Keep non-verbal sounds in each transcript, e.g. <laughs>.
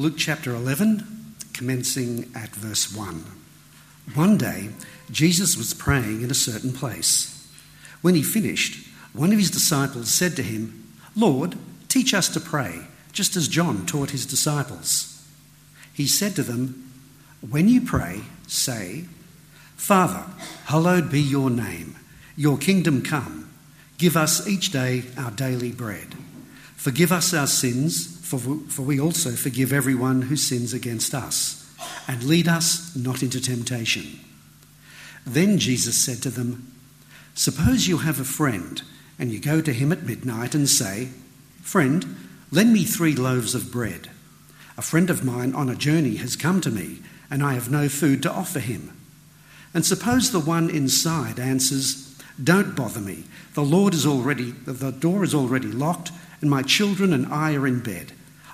Luke chapter 11, commencing at verse 1. One day, Jesus was praying in a certain place. When he finished, one of his disciples said to him, Lord, teach us to pray, just as John taught his disciples. He said to them, When you pray, say, Father, hallowed be your name, your kingdom come. Give us each day our daily bread. Forgive us our sins for, for we also forgive everyone who sins against us. And lead us not into temptation. Then Jesus said to them, Suppose you have a friend, and you go to him at midnight and say, Friend, lend me three loaves of bread. A friend of mine on a journey has come to me, and I have no food to offer him. And suppose the one inside answers, Don't bother me. The Lord is already the door is already locked, and my children and I are in bed.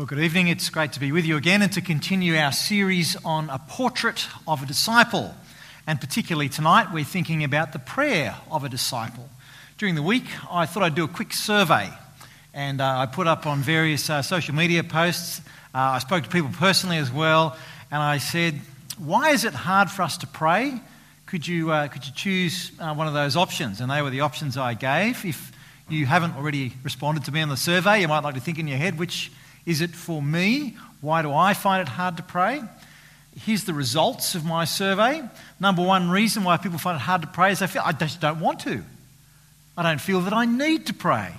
Well, good evening. It's great to be with you again and to continue our series on a portrait of a disciple. And particularly tonight, we're thinking about the prayer of a disciple. During the week, I thought I'd do a quick survey. And uh, I put up on various uh, social media posts. Uh, I spoke to people personally as well. And I said, Why is it hard for us to pray? Could you, uh, could you choose uh, one of those options? And they were the options I gave. If you haven't already responded to me on the survey, you might like to think in your head which is it for me? Why do I find it hard to pray? Here's the results of my survey. Number one reason why people find it hard to pray is they feel I just don't want to. I don't feel that I need to pray.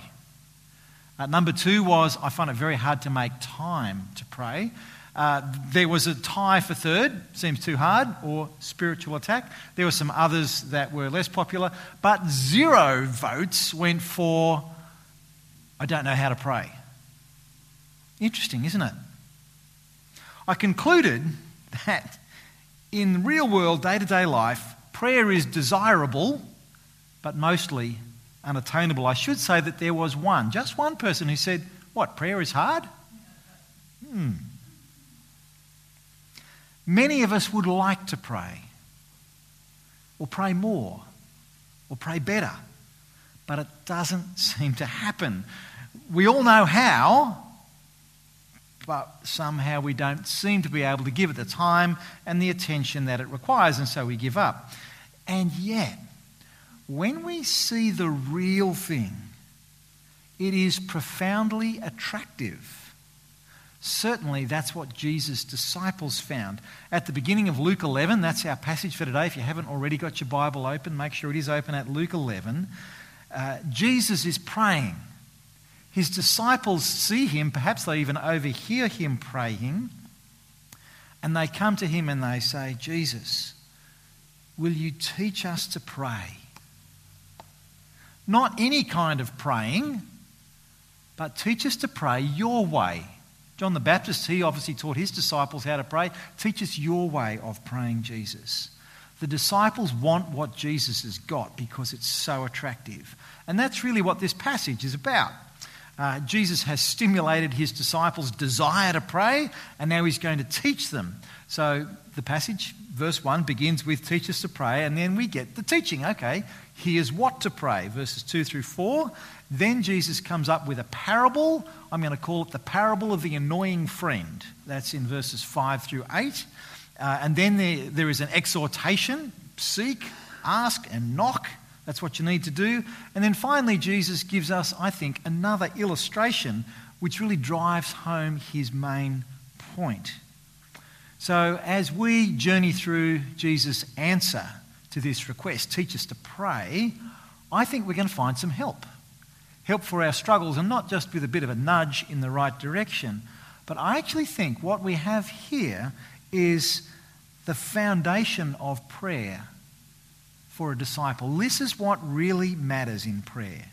Uh, number two was I find it very hard to make time to pray. Uh, there was a tie for third, seems too hard, or spiritual attack. There were some others that were less popular, but zero votes went for I don't know how to pray. Interesting, isn't it? I concluded that in real world, day to day life, prayer is desirable, but mostly unattainable. I should say that there was one, just one person who said, What, prayer is hard? Hmm. Many of us would like to pray, or pray more, or pray better, but it doesn't seem to happen. We all know how, but somehow we don't seem to be able to give it the time and the attention that it requires, and so we give up. And yet, when we see the real thing, it is profoundly attractive. Certainly, that's what Jesus' disciples found. At the beginning of Luke 11, that's our passage for today. If you haven't already got your Bible open, make sure it is open at Luke 11. Uh, Jesus is praying. His disciples see him, perhaps they even overhear him praying, and they come to him and they say, Jesus, will you teach us to pray? Not any kind of praying, but teach us to pray your way. John the Baptist, he obviously taught his disciples how to pray. Teach us your way of praying, Jesus. The disciples want what Jesus has got because it's so attractive. And that's really what this passage is about. Uh, Jesus has stimulated his disciples' desire to pray, and now he's going to teach them. So the passage, verse 1, begins with teach us to pray, and then we get the teaching. Okay, here's what to pray, verses 2 through 4. Then Jesus comes up with a parable. I'm going to call it the parable of the annoying friend. That's in verses 5 through 8. Uh, and then there, there is an exhortation seek, ask, and knock. That's what you need to do. And then finally, Jesus gives us, I think, another illustration which really drives home his main point. So, as we journey through Jesus' answer to this request, teach us to pray, I think we're going to find some help. Help for our struggles, and not just with a bit of a nudge in the right direction, but I actually think what we have here is the foundation of prayer for a disciple. This is what really matters in prayer.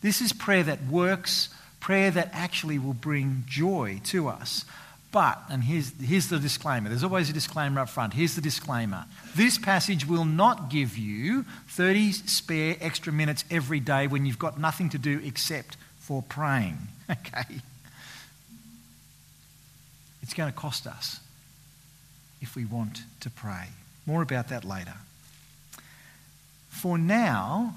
This is prayer that works, prayer that actually will bring joy to us. But, and here's, here's the disclaimer there's always a disclaimer up front. Here's the disclaimer this passage will not give you 30 spare extra minutes every day when you've got nothing to do except for praying. <laughs> Okay? It's going to cost us if we want to pray. More about that later. For now,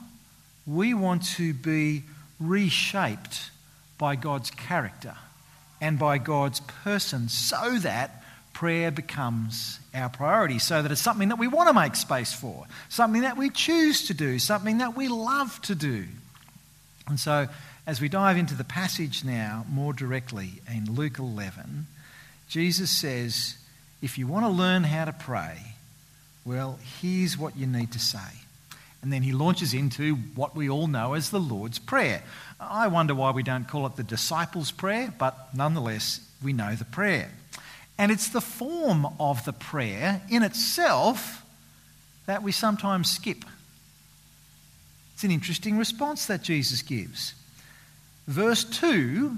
we want to be reshaped by God's character and by God's person so that prayer becomes our priority, so that it's something that we want to make space for, something that we choose to do, something that we love to do. And so, as we dive into the passage now more directly in Luke 11, Jesus says, if you want to learn how to pray, well, here's what you need to say. And then he launches into what we all know as the Lord's Prayer. I wonder why we don't call it the disciples' prayer, but nonetheless, we know the prayer. And it's the form of the prayer in itself that we sometimes skip. It's an interesting response that Jesus gives. Verse 2,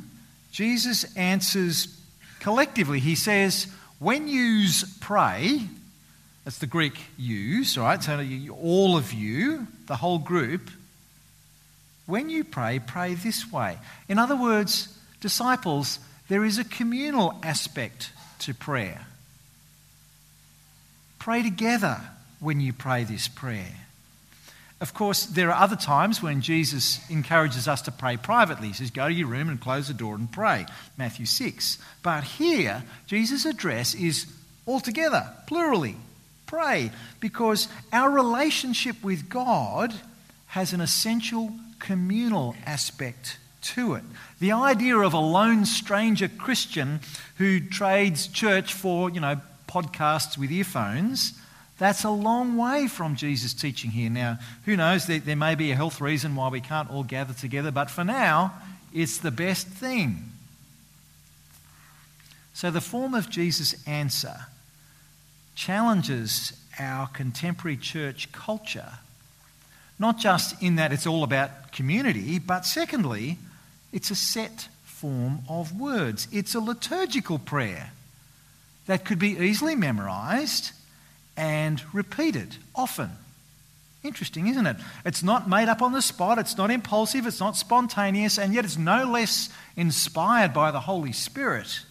Jesus answers collectively. He says, When yous pray, that's the Greek use, right? So all of you, the whole group, when you pray, pray this way. In other words, disciples, there is a communal aspect to prayer. Pray together when you pray this prayer. Of course, there are other times when Jesus encourages us to pray privately. He says, Go to your room and close the door and pray. Matthew 6. But here, Jesus' address is altogether, plurally. Pray. Because our relationship with God has an essential communal aspect to it. The idea of a lone stranger Christian who trades church for, you know, podcasts with earphones, that's a long way from Jesus' teaching here. Now, who knows, there, there may be a health reason why we can't all gather together, but for now, it's the best thing. So, the form of Jesus' answer challenges our contemporary church culture not just in that it's all about community, but secondly, it's a set form of words. It's a liturgical prayer that could be easily memorized and repeated often. Interesting, isn't it? It's not made up on the spot, it's not impulsive, it's not spontaneous, and yet it's no less inspired by the Holy Spirit.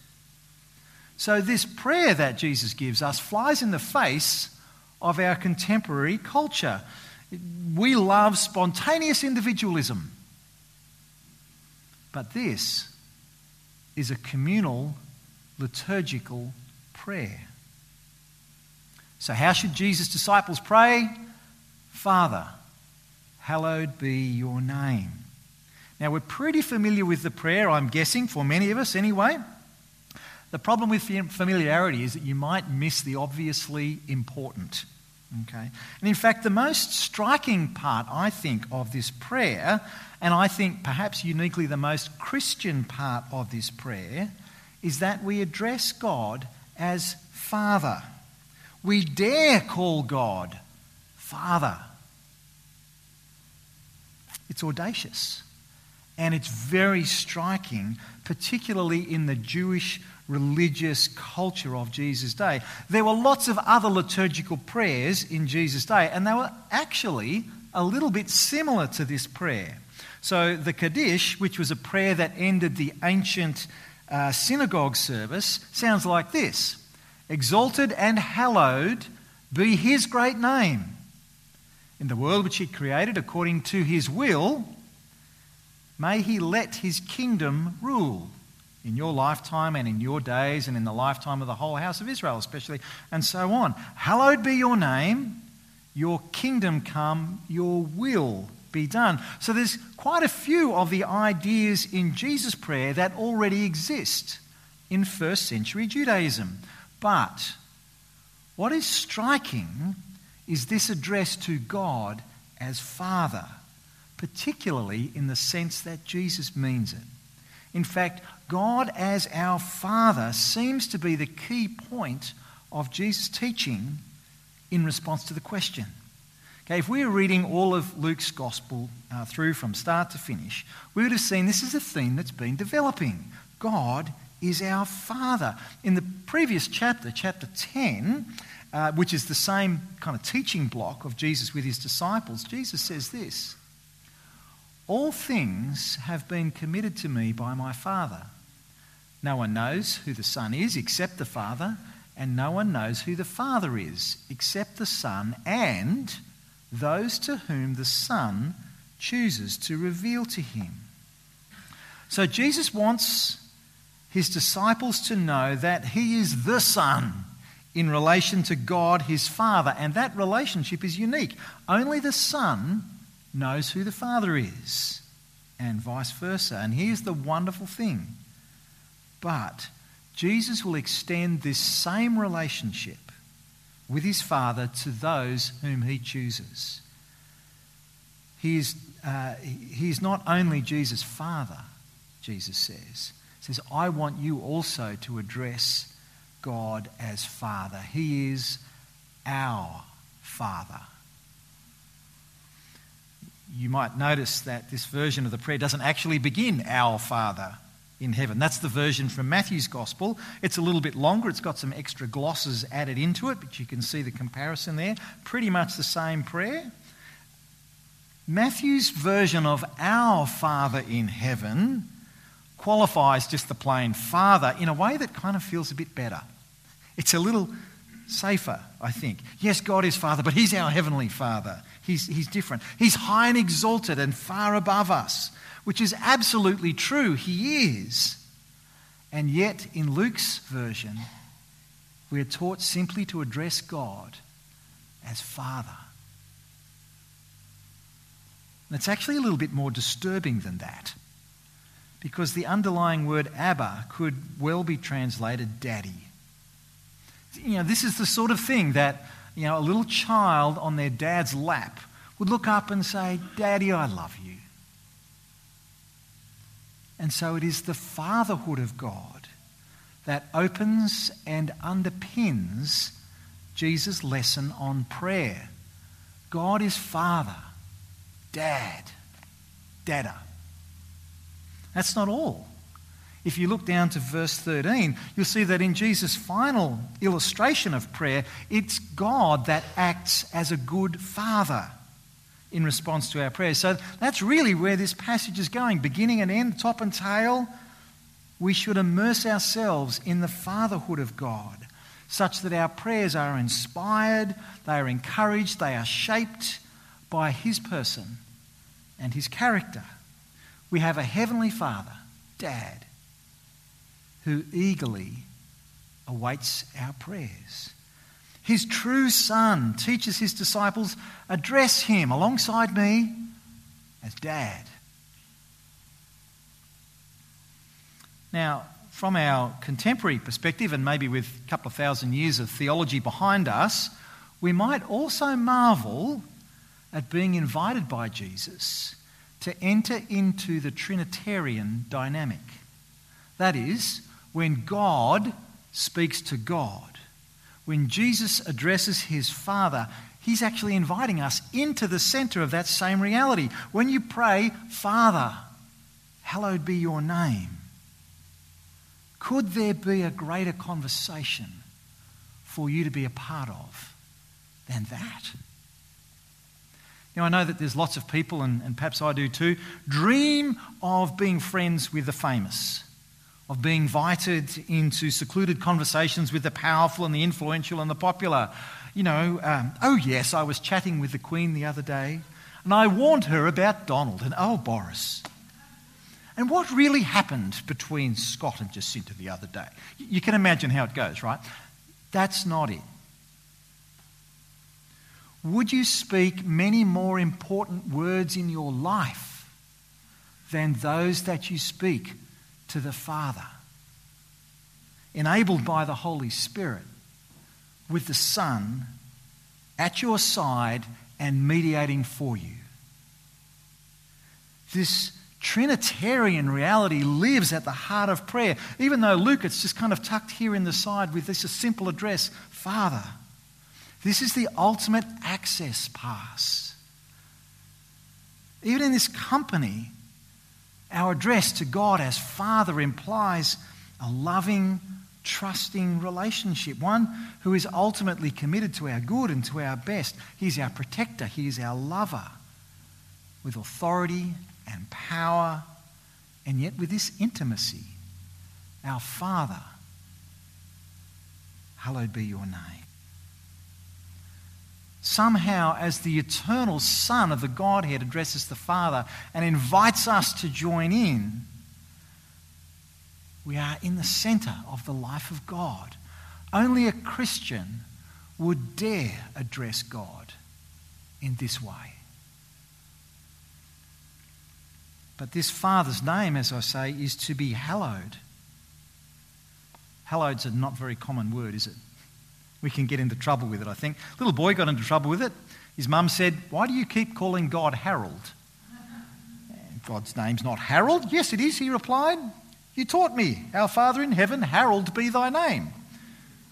So, this prayer that Jesus gives us flies in the face of our contemporary culture. We love spontaneous individualism. But this is a communal liturgical prayer. So, how should Jesus' disciples pray? Father, hallowed be your name. Now, we're pretty familiar with the prayer, I'm guessing, for many of us anyway. The problem with familiarity is that you might miss the obviously important. Okay? And in fact, the most striking part, I think, of this prayer, and I think perhaps uniquely the most Christian part of this prayer, is that we address God as Father. We dare call God Father. It's audacious. And it's very striking, particularly in the Jewish religious culture of Jesus' day. There were lots of other liturgical prayers in Jesus' day, and they were actually a little bit similar to this prayer. So, the Kaddish, which was a prayer that ended the ancient uh, synagogue service, sounds like this Exalted and hallowed be his great name. In the world which he created according to his will, may he let his kingdom rule in your lifetime and in your days and in the lifetime of the whole house of Israel, especially, and so on. Hallowed be your name, your kingdom come, your will be done. So there's quite a few of the ideas in Jesus' prayer that already exist in first century Judaism. But what is striking is this address to God as Father, particularly in the sense that Jesus means it. In fact, God as our Father seems to be the key point of Jesus' teaching in response to the question. Okay, if we were reading all of Luke's gospel uh, through from start to finish, we would have seen this is a theme that's been developing. God is our Father. In the previous chapter, chapter 10, uh, which is the same kind of teaching block of Jesus with his disciples, Jesus says this All things have been committed to me by my Father. No one knows who the Son is except the Father, and no one knows who the Father is except the Son and those to whom the Son chooses to reveal to him. So Jesus wants his disciples to know that he is the Son in relation to God his Father, and that relationship is unique. Only the Son knows who the Father is, and vice versa. And here's the wonderful thing. But Jesus will extend this same relationship with his Father to those whom he chooses. He is, uh, he is not only Jesus' Father, Jesus says. He says, I want you also to address God as Father. He is our Father. You might notice that this version of the prayer doesn't actually begin, Our Father in heaven. That's the version from Matthew's Gospel. It's a little bit longer, it's got some extra glosses added into it, but you can see the comparison there. Pretty much the same prayer. Matthew's version of Our Father in heaven qualifies just the plain Father in a way that kind of feels a bit better. It's a little safer, I think. Yes, God is Father, but He's our Heavenly Father. He's, he's different. He's high and exalted and far above us which is absolutely true. He is. And yet, in Luke's version, we are taught simply to address God as Father. And it's actually a little bit more disturbing than that. Because the underlying word Abba could well be translated daddy. You know, this is the sort of thing that, you know, a little child on their dad's lap would look up and say, Daddy, I love you. And so it is the fatherhood of God that opens and underpins Jesus' lesson on prayer. God is Father, Dad, Dada. That's not all. If you look down to verse 13, you'll see that in Jesus' final illustration of prayer, it's God that acts as a good father in response to our prayers. So that's really where this passage is going, beginning and end, top and tail. We should immerse ourselves in the fatherhood of God, such that our prayers are inspired, they are encouraged, they are shaped by His person and His character. We have a heavenly Father, Dad, who eagerly awaits our prayers. His true son teaches his disciples address him alongside me as dad. Now, from our contemporary perspective, and maybe with a couple of thousand years of theology behind us, we might also marvel at being invited by Jesus to enter into the Trinitarian dynamic. That is, when God speaks to God when Jesus addresses his Father, he's actually inviting us into the center of that same reality. When you pray, Father, hallowed be your name, could there be a greater conversation for you to be a part of than that? Now, I know that there's lots of people, and, and perhaps I do too, dream of being friends with the famous of being invited into secluded conversations with the powerful and the influential and the popular. You know, um, oh, yes, I was chatting with the Queen the other day, and I warned her about Donald and oh, Boris. And what really happened between Scott and Jacinta the other day? You can imagine how it goes, right? That's not it. would you speak many more important words in your life than those that you speak to the Father? Enabled by the Holy Spirit, with the Son at your side and mediating for you. This Trinitarian reality lives at the heart of prayer, even though Luke, it's just kind of tucked here in the side with this simple address Father. This is the ultimate access pass. Even in this company, our address to God as Father implies a loving, trusting relationship, one who is ultimately committed to our good and to our best. He's our protector, He is our lover with authority and power, and yet with this intimacy. Our Father, hallowed be your name. Somehow, as the eternal Son of the Godhead addresses the Father and invites us to join in, we are in the center of the life of God. Only a Christian would dare address God in this way. But this Father's name, as I say, is to be hallowed. Hallowed's a not very common word, is it? We can get into trouble with it, I think. Little boy got into trouble with it. His mum said, Why do you keep calling God Harold? God's name's not Harold. Yes, it is, he replied. You taught me, Our Father in heaven, Harold be thy name.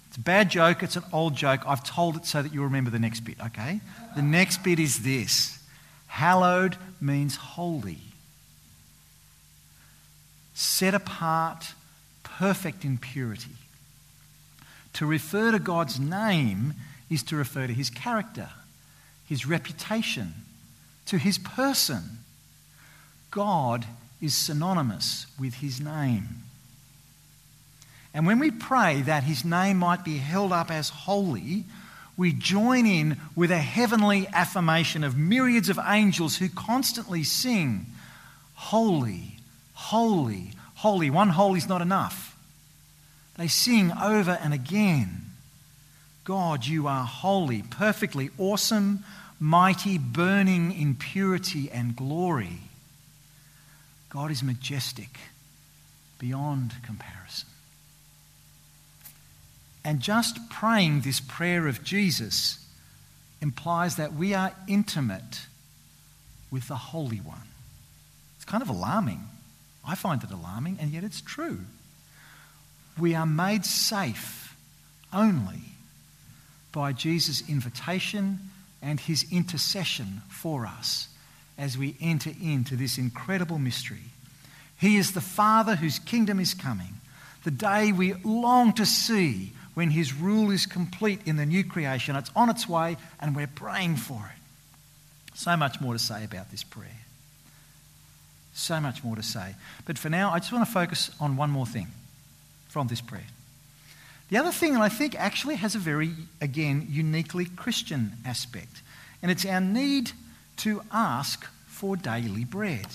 It's a bad joke, it's an old joke. I've told it so that you remember the next bit, okay? The next bit is this Hallowed means holy, set apart, perfect in purity. To refer to God's name is to refer to his character, his reputation, to his person. God is synonymous with his name. And when we pray that his name might be held up as holy, we join in with a heavenly affirmation of myriads of angels who constantly sing, Holy, holy, holy. One holy is not enough. They sing over and again, God, you are holy, perfectly awesome, mighty, burning in purity and glory. God is majestic beyond comparison. And just praying this prayer of Jesus implies that we are intimate with the Holy One. It's kind of alarming. I find it alarming, and yet it's true. We are made safe only by Jesus' invitation and his intercession for us as we enter into this incredible mystery. He is the Father whose kingdom is coming, the day we long to see when his rule is complete in the new creation. It's on its way, and we're praying for it. So much more to say about this prayer. So much more to say. But for now, I just want to focus on one more thing from this prayer. The other thing, and I think actually has a very, again, uniquely Christian aspect, and it's our need to ask for daily bread.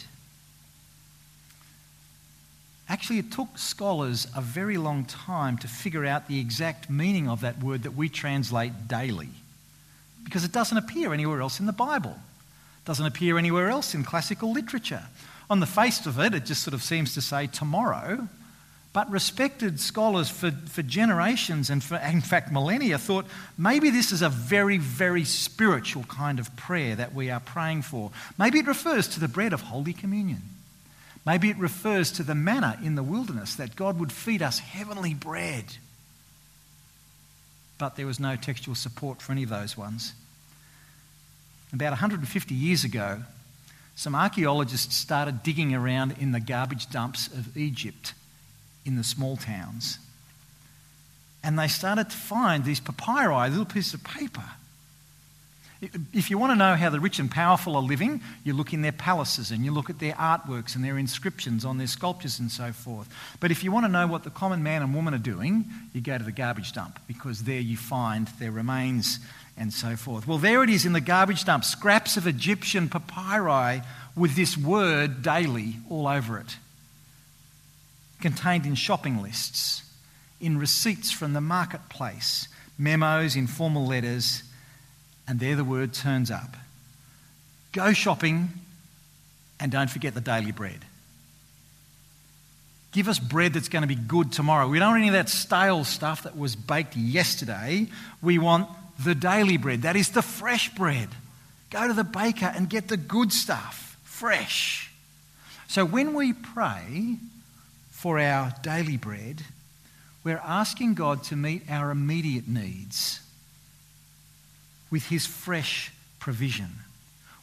Actually, it took scholars a very long time to figure out the exact meaning of that word that we translate daily, because it doesn't appear anywhere else in the Bible. It doesn't appear anywhere else in classical literature. On the face of it, it just sort of seems to say tomorrow, but respected scholars for, for generations and for, in fact, millennia thought maybe this is a very, very spiritual kind of prayer that we are praying for. Maybe it refers to the bread of Holy Communion. Maybe it refers to the manna in the wilderness that God would feed us heavenly bread. But there was no textual support for any of those ones. About 150 years ago, some archaeologists started digging around in the garbage dumps of Egypt in the small towns. And they started to find these papyri, little pieces of paper. If you want to know how the rich and powerful are living, you look in their palaces and you look at their artworks and their inscriptions on their sculptures and so forth. But if you want to know what the common man and woman are doing, you go to the garbage dump because there you find their remains and so forth. Well, there it is in the garbage dump scraps of Egyptian papyri with this word daily all over it contained in shopping lists, in receipts from the marketplace, memos, informal letters, And there the word turns up Go shopping and don't forget the daily bread. Give us bread that's going to be good tomorrow. We don't want any of that stale stuff that was baked yesterday. We want the daily bread. That is the fresh bread. Go to the baker and get the good stuff, fresh. So when we pray for our daily bread, we're asking God to meet our immediate needs with His fresh provision.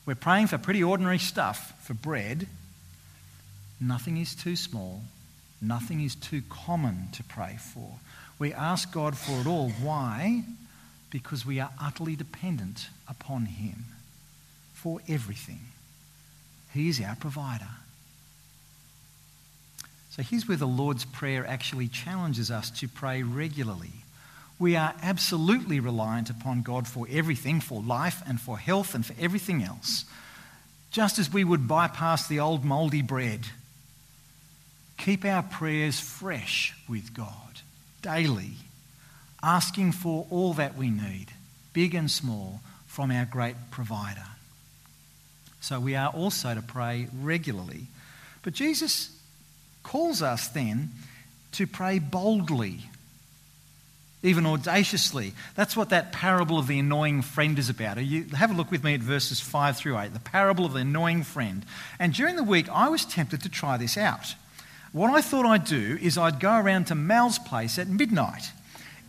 We're praying for pretty ordinary stuff for bread. Nothing is too small, nothing is too common to pray for. We ask God for it all. Why? Because we are utterly dependent upon Him for everything. He is our provider. So here's where the Lord's Prayer actually challenges us to pray regularly. We are absolutely reliant upon God for everything, for life and for health and for everything else. Just as we would bypass the old mouldy bread, keep our prayers fresh with God daily, asking for all that we need, big and small, from our great provider. So we are also to pray regularly. But Jesus calls us then to pray boldly, even audaciously. That's what that parable of the annoying friend is about. You have a look with me at verses 5 through 8, the parable of the annoying friend. And during the week, I was tempted to try this out. What I thought I'd do is I'd go around to Mal's place at midnight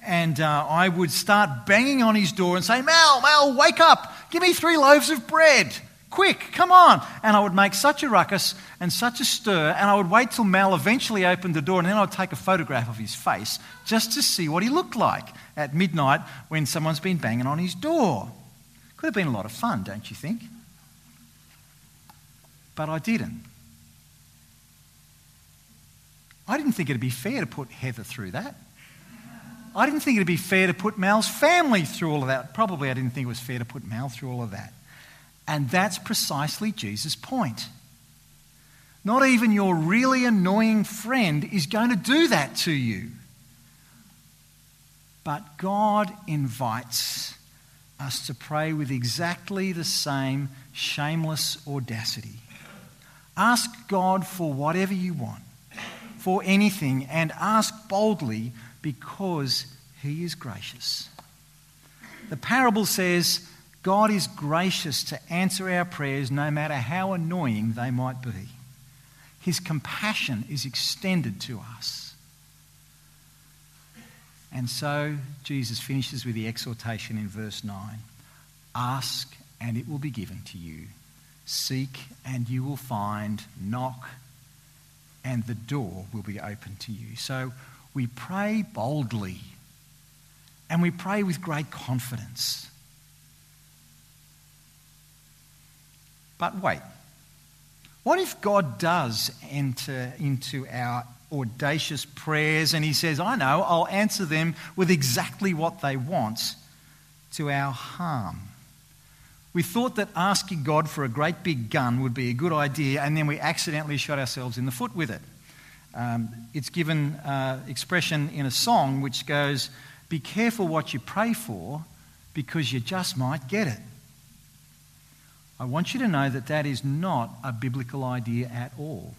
and uh, I would start banging on his door and say, Mal, Mal, wake up, give me three loaves of bread. Quick, come on. And I would make such a ruckus and such a stir, and I would wait till Mal eventually opened the door, and then I'd take a photograph of his face just to see what he looked like at midnight when someone's been banging on his door. Could have been a lot of fun, don't you think? But I didn't. I didn't think it'd be fair to put Heather through that. I didn't think it'd be fair to put Mal's family through all of that. Probably I didn't think it was fair to put Mal through all of that. And that's precisely Jesus' point. Not even your really annoying friend is going to do that to you. But God invites us to pray with exactly the same shameless audacity. Ask God for whatever you want, for anything, and ask boldly because He is gracious. The parable says, God is gracious to answer our prayers no matter how annoying they might be. His compassion is extended to us. And so Jesus finishes with the exhortation in verse 9 Ask and it will be given to you. Seek and you will find. Knock and the door will be open to you. So we pray boldly and we pray with great confidence. But wait, what if God does enter into our audacious prayers and He says, I know, I'll answer them with exactly what they want to our harm? We thought that asking God for a great big gun would be a good idea, and then we accidentally shot ourselves in the foot with it. Um, it's given uh, expression in a song which goes, Be careful what you pray for because you just might get it. I want you to know that that is not a biblical idea at all.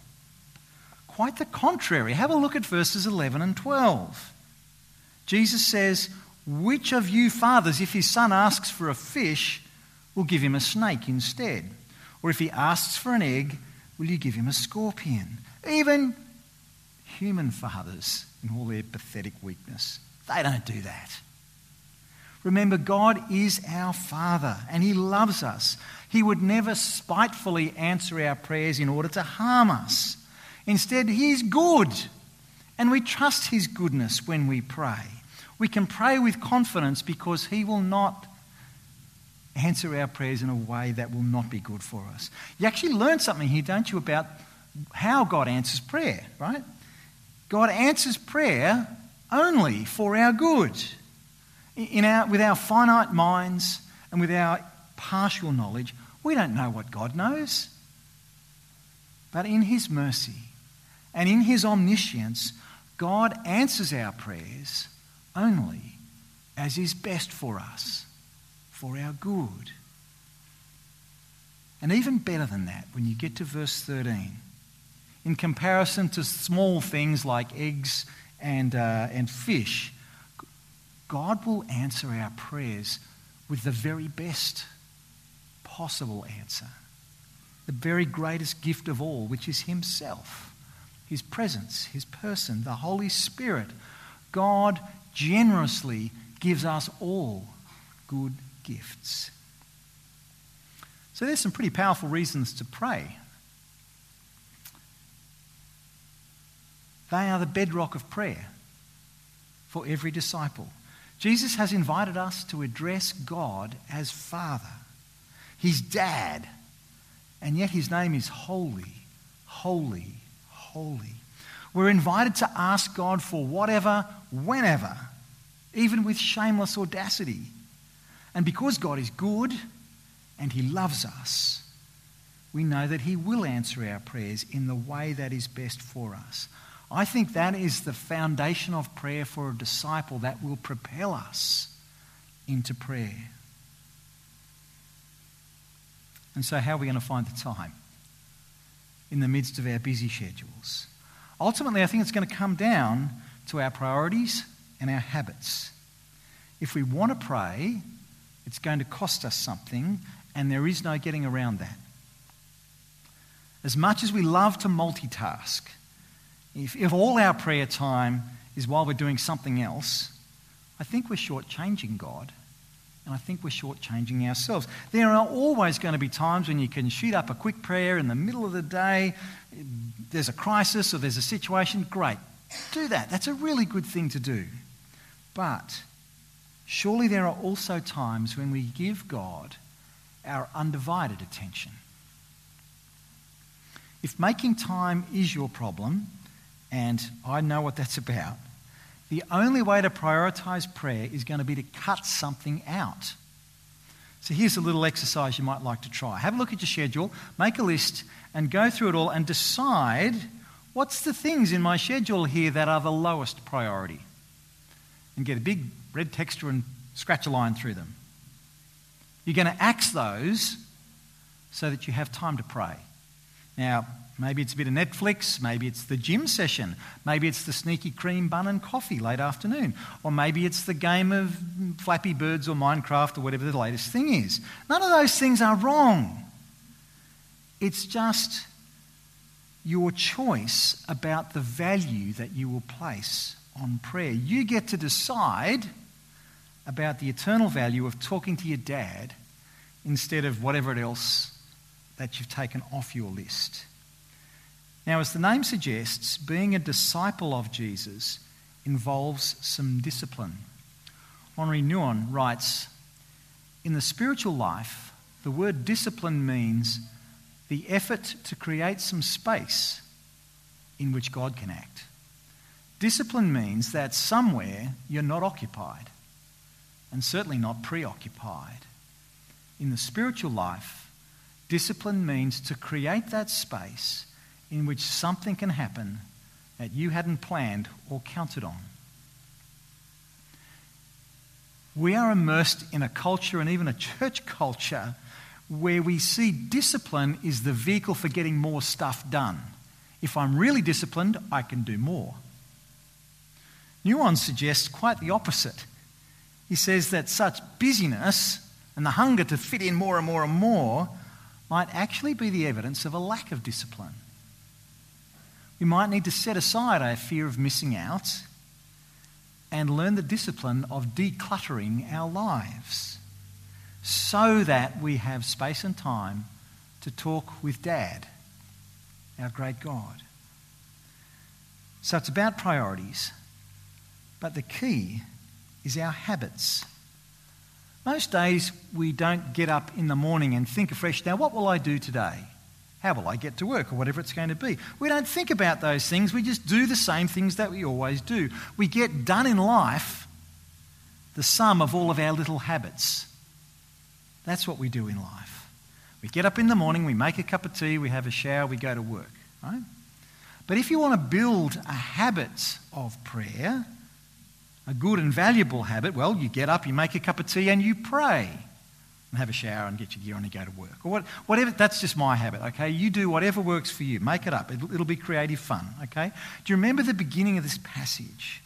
Quite the contrary. Have a look at verses 11 and 12. Jesus says, Which of you fathers, if his son asks for a fish, will give him a snake instead? Or if he asks for an egg, will you give him a scorpion? Even human fathers, in all their pathetic weakness, they don't do that. Remember, God is our Father and He loves us. He would never spitefully answer our prayers in order to harm us. Instead, He is good, and we trust His goodness when we pray. We can pray with confidence because He will not answer our prayers in a way that will not be good for us. You actually learn something here, don't you, about how God answers prayer, right? God answers prayer only for our good in our, with our finite minds and with our partial knowledge, we don't know what God knows. But in His mercy and in His omniscience, God answers our prayers only as is best for us, for our good. And even better than that, when you get to verse 13, in comparison to small things like eggs and, uh, and fish, God will answer our prayers with the very best possible answer. The very greatest gift of all, which is Himself, His presence, His person, the Holy Spirit. God generously gives us all good gifts. So there's some pretty powerful reasons to pray. They are the bedrock of prayer for every disciple. Jesus has invited us to address God as Father, His Dad, and yet His name is Holy, Holy, Holy. We're invited to ask God for whatever, whenever, even with shameless audacity. And because God is good and He loves us, we know that He will answer our prayers in the way that is best for us. I think that is the foundation of prayer for a disciple that will propel us into prayer. And so, how are we going to find the time in the midst of our busy schedules? Ultimately, I think it's going to come down to our priorities and our habits. If we want to pray, it's going to cost us something, and there is no getting around that. As much as we love to multitask, if, if all our prayer time is while we're doing something else, I think we're shortchanging God. And I think we're shortchanging ourselves. There are always going to be times when you can shoot up a quick prayer in the middle of the day. There's a crisis or there's a situation. Great. Do that. That's a really good thing to do. But surely there are also times when we give God our undivided attention. If making time is your problem, and I know what that's about. The only way to prioritize prayer is going to be to cut something out. So here's a little exercise you might like to try. Have a look at your schedule, make a list, and go through it all and decide what's the things in my schedule here that are the lowest priority. And get a big red texta and scratch a line through them. You're going to axe those so that you have time to pray. Now, Maybe it's a bit of Netflix, maybe it's the gym session, maybe it's the sneaky cream bun and coffee late afternoon, or maybe it's the game of Flappy Birds or Minecraft or whatever the latest thing is. None of those things are wrong. It's just your choice about the value that you will place on prayer. You get to decide about the eternal value of talking to your dad instead of whatever else that you've taken off your list. Now, as the name suggests, being a disciple of Jesus involves some discipline. Henri Nouwen writes In the spiritual life, the word discipline means the effort to create some space in which God can act. Discipline means that somewhere you're not occupied, and certainly not preoccupied. In the spiritual life, discipline means to create that space in which something can happen that you hadn't planned or counted on. We are immersed in a culture and even a church culture where we see discipline is the vehicle for getting more stuff done. If I'm really disciplined, I can do more. Nouwen suggests quite the opposite. He says that such busyness and the hunger to fit in more and more and more might actually be the evidence of a lack of discipline we might need to set aside our fear of missing out and learn the discipline of decluttering our lives so that we have space and time to talk with Dad, our great God. So it's about priorities, but the key is our habits. Most days we don't get up in the morning and think afresh, now what will I do today? How will I get to work or whatever it's going to be? We don't think about those things. We just do the same things that we always do. We get done in life the sum of all of our little habits. That's what we do in life. We get up in the morning, we make a cup of tea, we have a shower, we go to work, right? But if you want to build a habit of prayer, a good and valuable habit, well, you get up, you make a cup of tea, and you pray. And have a shower and get your gear on and go to work. Or what, whatever, that's just my habit, okay? You do whatever works for you. Make it up. It'll, it'll be creative fun, okay? Do you remember the beginning of this passage?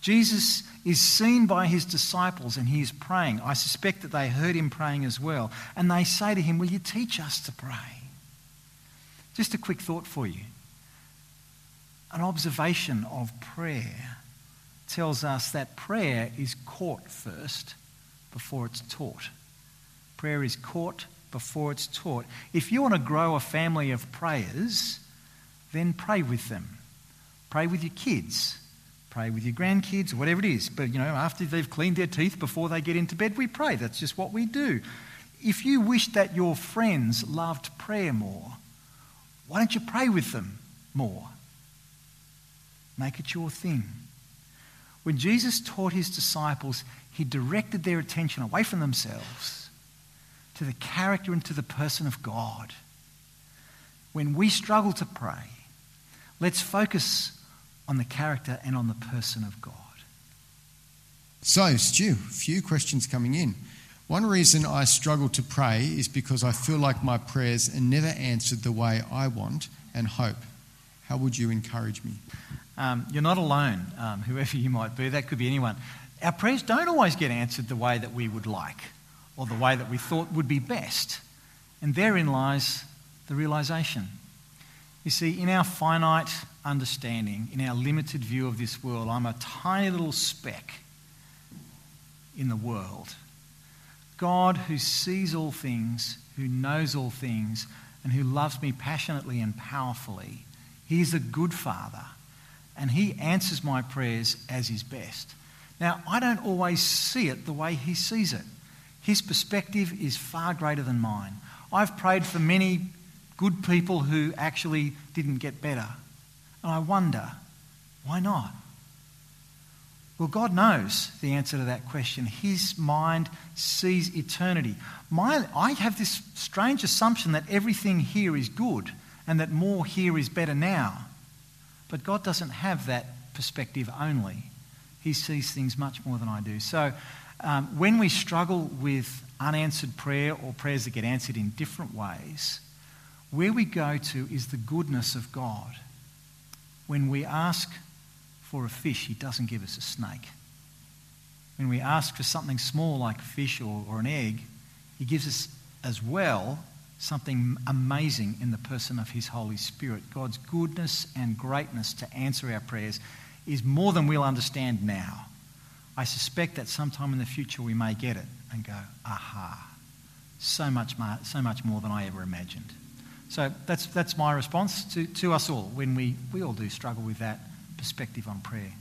Jesus is seen by his disciples and he is praying. I suspect that they heard him praying as well. And they say to him, Will you teach us to pray? Just a quick thought for you. An observation of prayer tells us that prayer is caught first before it's taught. Prayer is caught before it's taught. If you want to grow a family of prayers, then pray with them. Pray with your kids. Pray with your grandkids, whatever it is. But, you know, after they've cleaned their teeth before they get into bed, we pray. That's just what we do. If you wish that your friends loved prayer more, why don't you pray with them more? Make it your thing. When Jesus taught his disciples, he directed their attention away from themselves to the character and to the person of God. When we struggle to pray, let's focus on the character and on the person of God. So, Stu, a few questions coming in. One reason I struggle to pray is because I feel like my prayers are never answered the way I want and hope. How would you encourage me? Um, you're not alone, um, whoever you might be. That could be anyone. Our prayers don't always get answered the way that we would like or the way that we thought would be best. And therein lies the realization. You see, in our finite understanding, in our limited view of this world, I'm a tiny little speck in the world. God, who sees all things, who knows all things, and who loves me passionately and powerfully, He's a good Father and He answers my prayers as His best. Now, I don't always see it the way He sees it. His perspective is far greater than mine. I've prayed for many good people who actually didn't get better. And I wonder, why not? Well, God knows the answer to that question. His mind sees eternity. My, I have this strange assumption that everything here is good and that more here is better now. But God doesn't have that perspective only. He sees things much more than I do. So um, when we struggle with unanswered prayer or prayers that get answered in different ways, where we go to is the goodness of God. When we ask for a fish, He doesn't give us a snake. When we ask for something small like a fish or, or an egg, He gives us as well something amazing in the person of His Holy Spirit. God's goodness and greatness to answer our prayers is more than we'll understand now. I suspect that sometime in the future we may get it and go, aha, so much more, so much more than I ever imagined. So that's, that's my response to, to us all when we, we all do struggle with that perspective on prayer.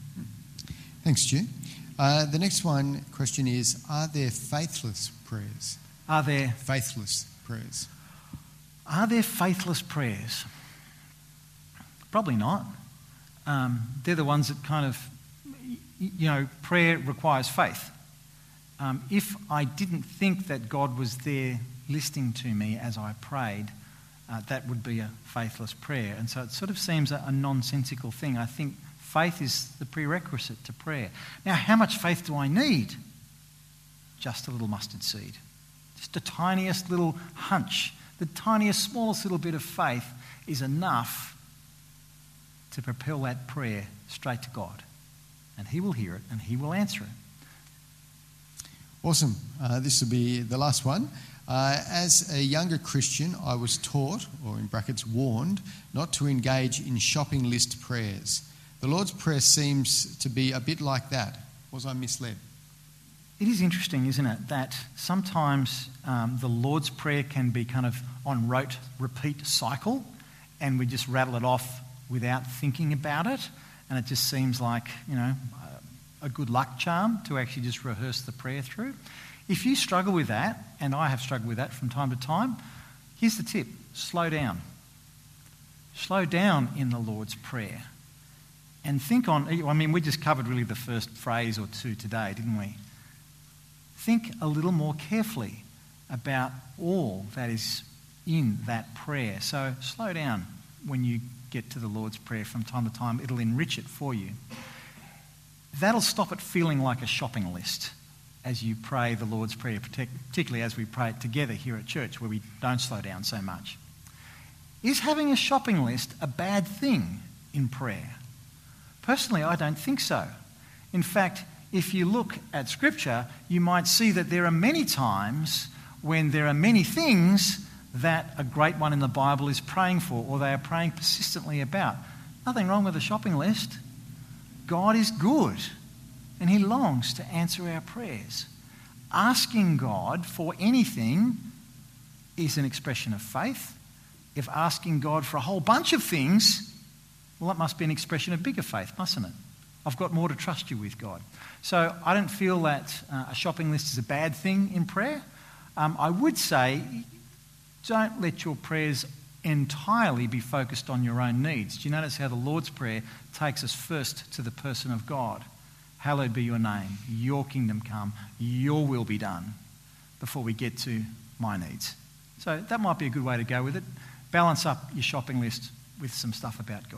Thanks, Stu. Uh, the next one question is Are there faithless prayers? Are there Faithless prayers. Are there faithless prayers? Probably not. Um, they're the ones that kind of, you know, prayer requires faith. Um, if I didn't think that God was there listening to me as I prayed, uh, that would be a faithless prayer. And so it sort of seems a, a nonsensical thing. I think faith is the prerequisite to prayer. Now, how much faith do I need? Just a little mustard seed, just the tiniest little hunch the tiniest, smallest little bit of faith is enough to propel that prayer straight to God. And He will hear it and He will answer it. Awesome. Uh, this will be the last one. Uh, as a younger Christian, I was taught, or in brackets, warned, not to engage in shopping list prayers. The Lord's Prayer seems to be a bit like that. Was I misled? It is interesting, isn't it, that sometimes um, the Lord's Prayer can be kind of on rote, repeat cycle, and we just rattle it off without thinking about it, and it just seems like, you know, a good luck charm to actually just rehearse the prayer through. If you struggle with that, and I have struggled with that from time to time, here's the tip slow down. Slow down in the Lord's Prayer. And think on, I mean, we just covered really the first phrase or two today, didn't we? think a little more carefully about all that is in that prayer. So slow down when you get to the Lord's Prayer from time to time, it'll enrich it for you. That'll stop it feeling like a shopping list as you pray the Lord's Prayer, particularly as we pray it together here at church where we don't slow down so much. Is having a shopping list a bad thing in prayer? Personally, I don't think so. In fact, if you look at Scripture, you might see that there are many times when there are many things that a great one in the Bible is praying for or they are praying persistently about. Nothing wrong with a shopping list. God is good and He longs to answer our prayers. Asking God for anything is an expression of faith. If asking God for a whole bunch of things, well, that must be an expression of bigger faith, mustn't it? I've got more to trust you with, God. So I don't feel that uh, a shopping list is a bad thing in prayer. Um, I would say don't let your prayers entirely be focused on your own needs. Do you notice how the Lord's Prayer takes us first to the person of God? Hallowed be your name, your kingdom come, your will be done, before we get to my needs. So that might be a good way to go with it. Balance up your shopping list with some stuff about God.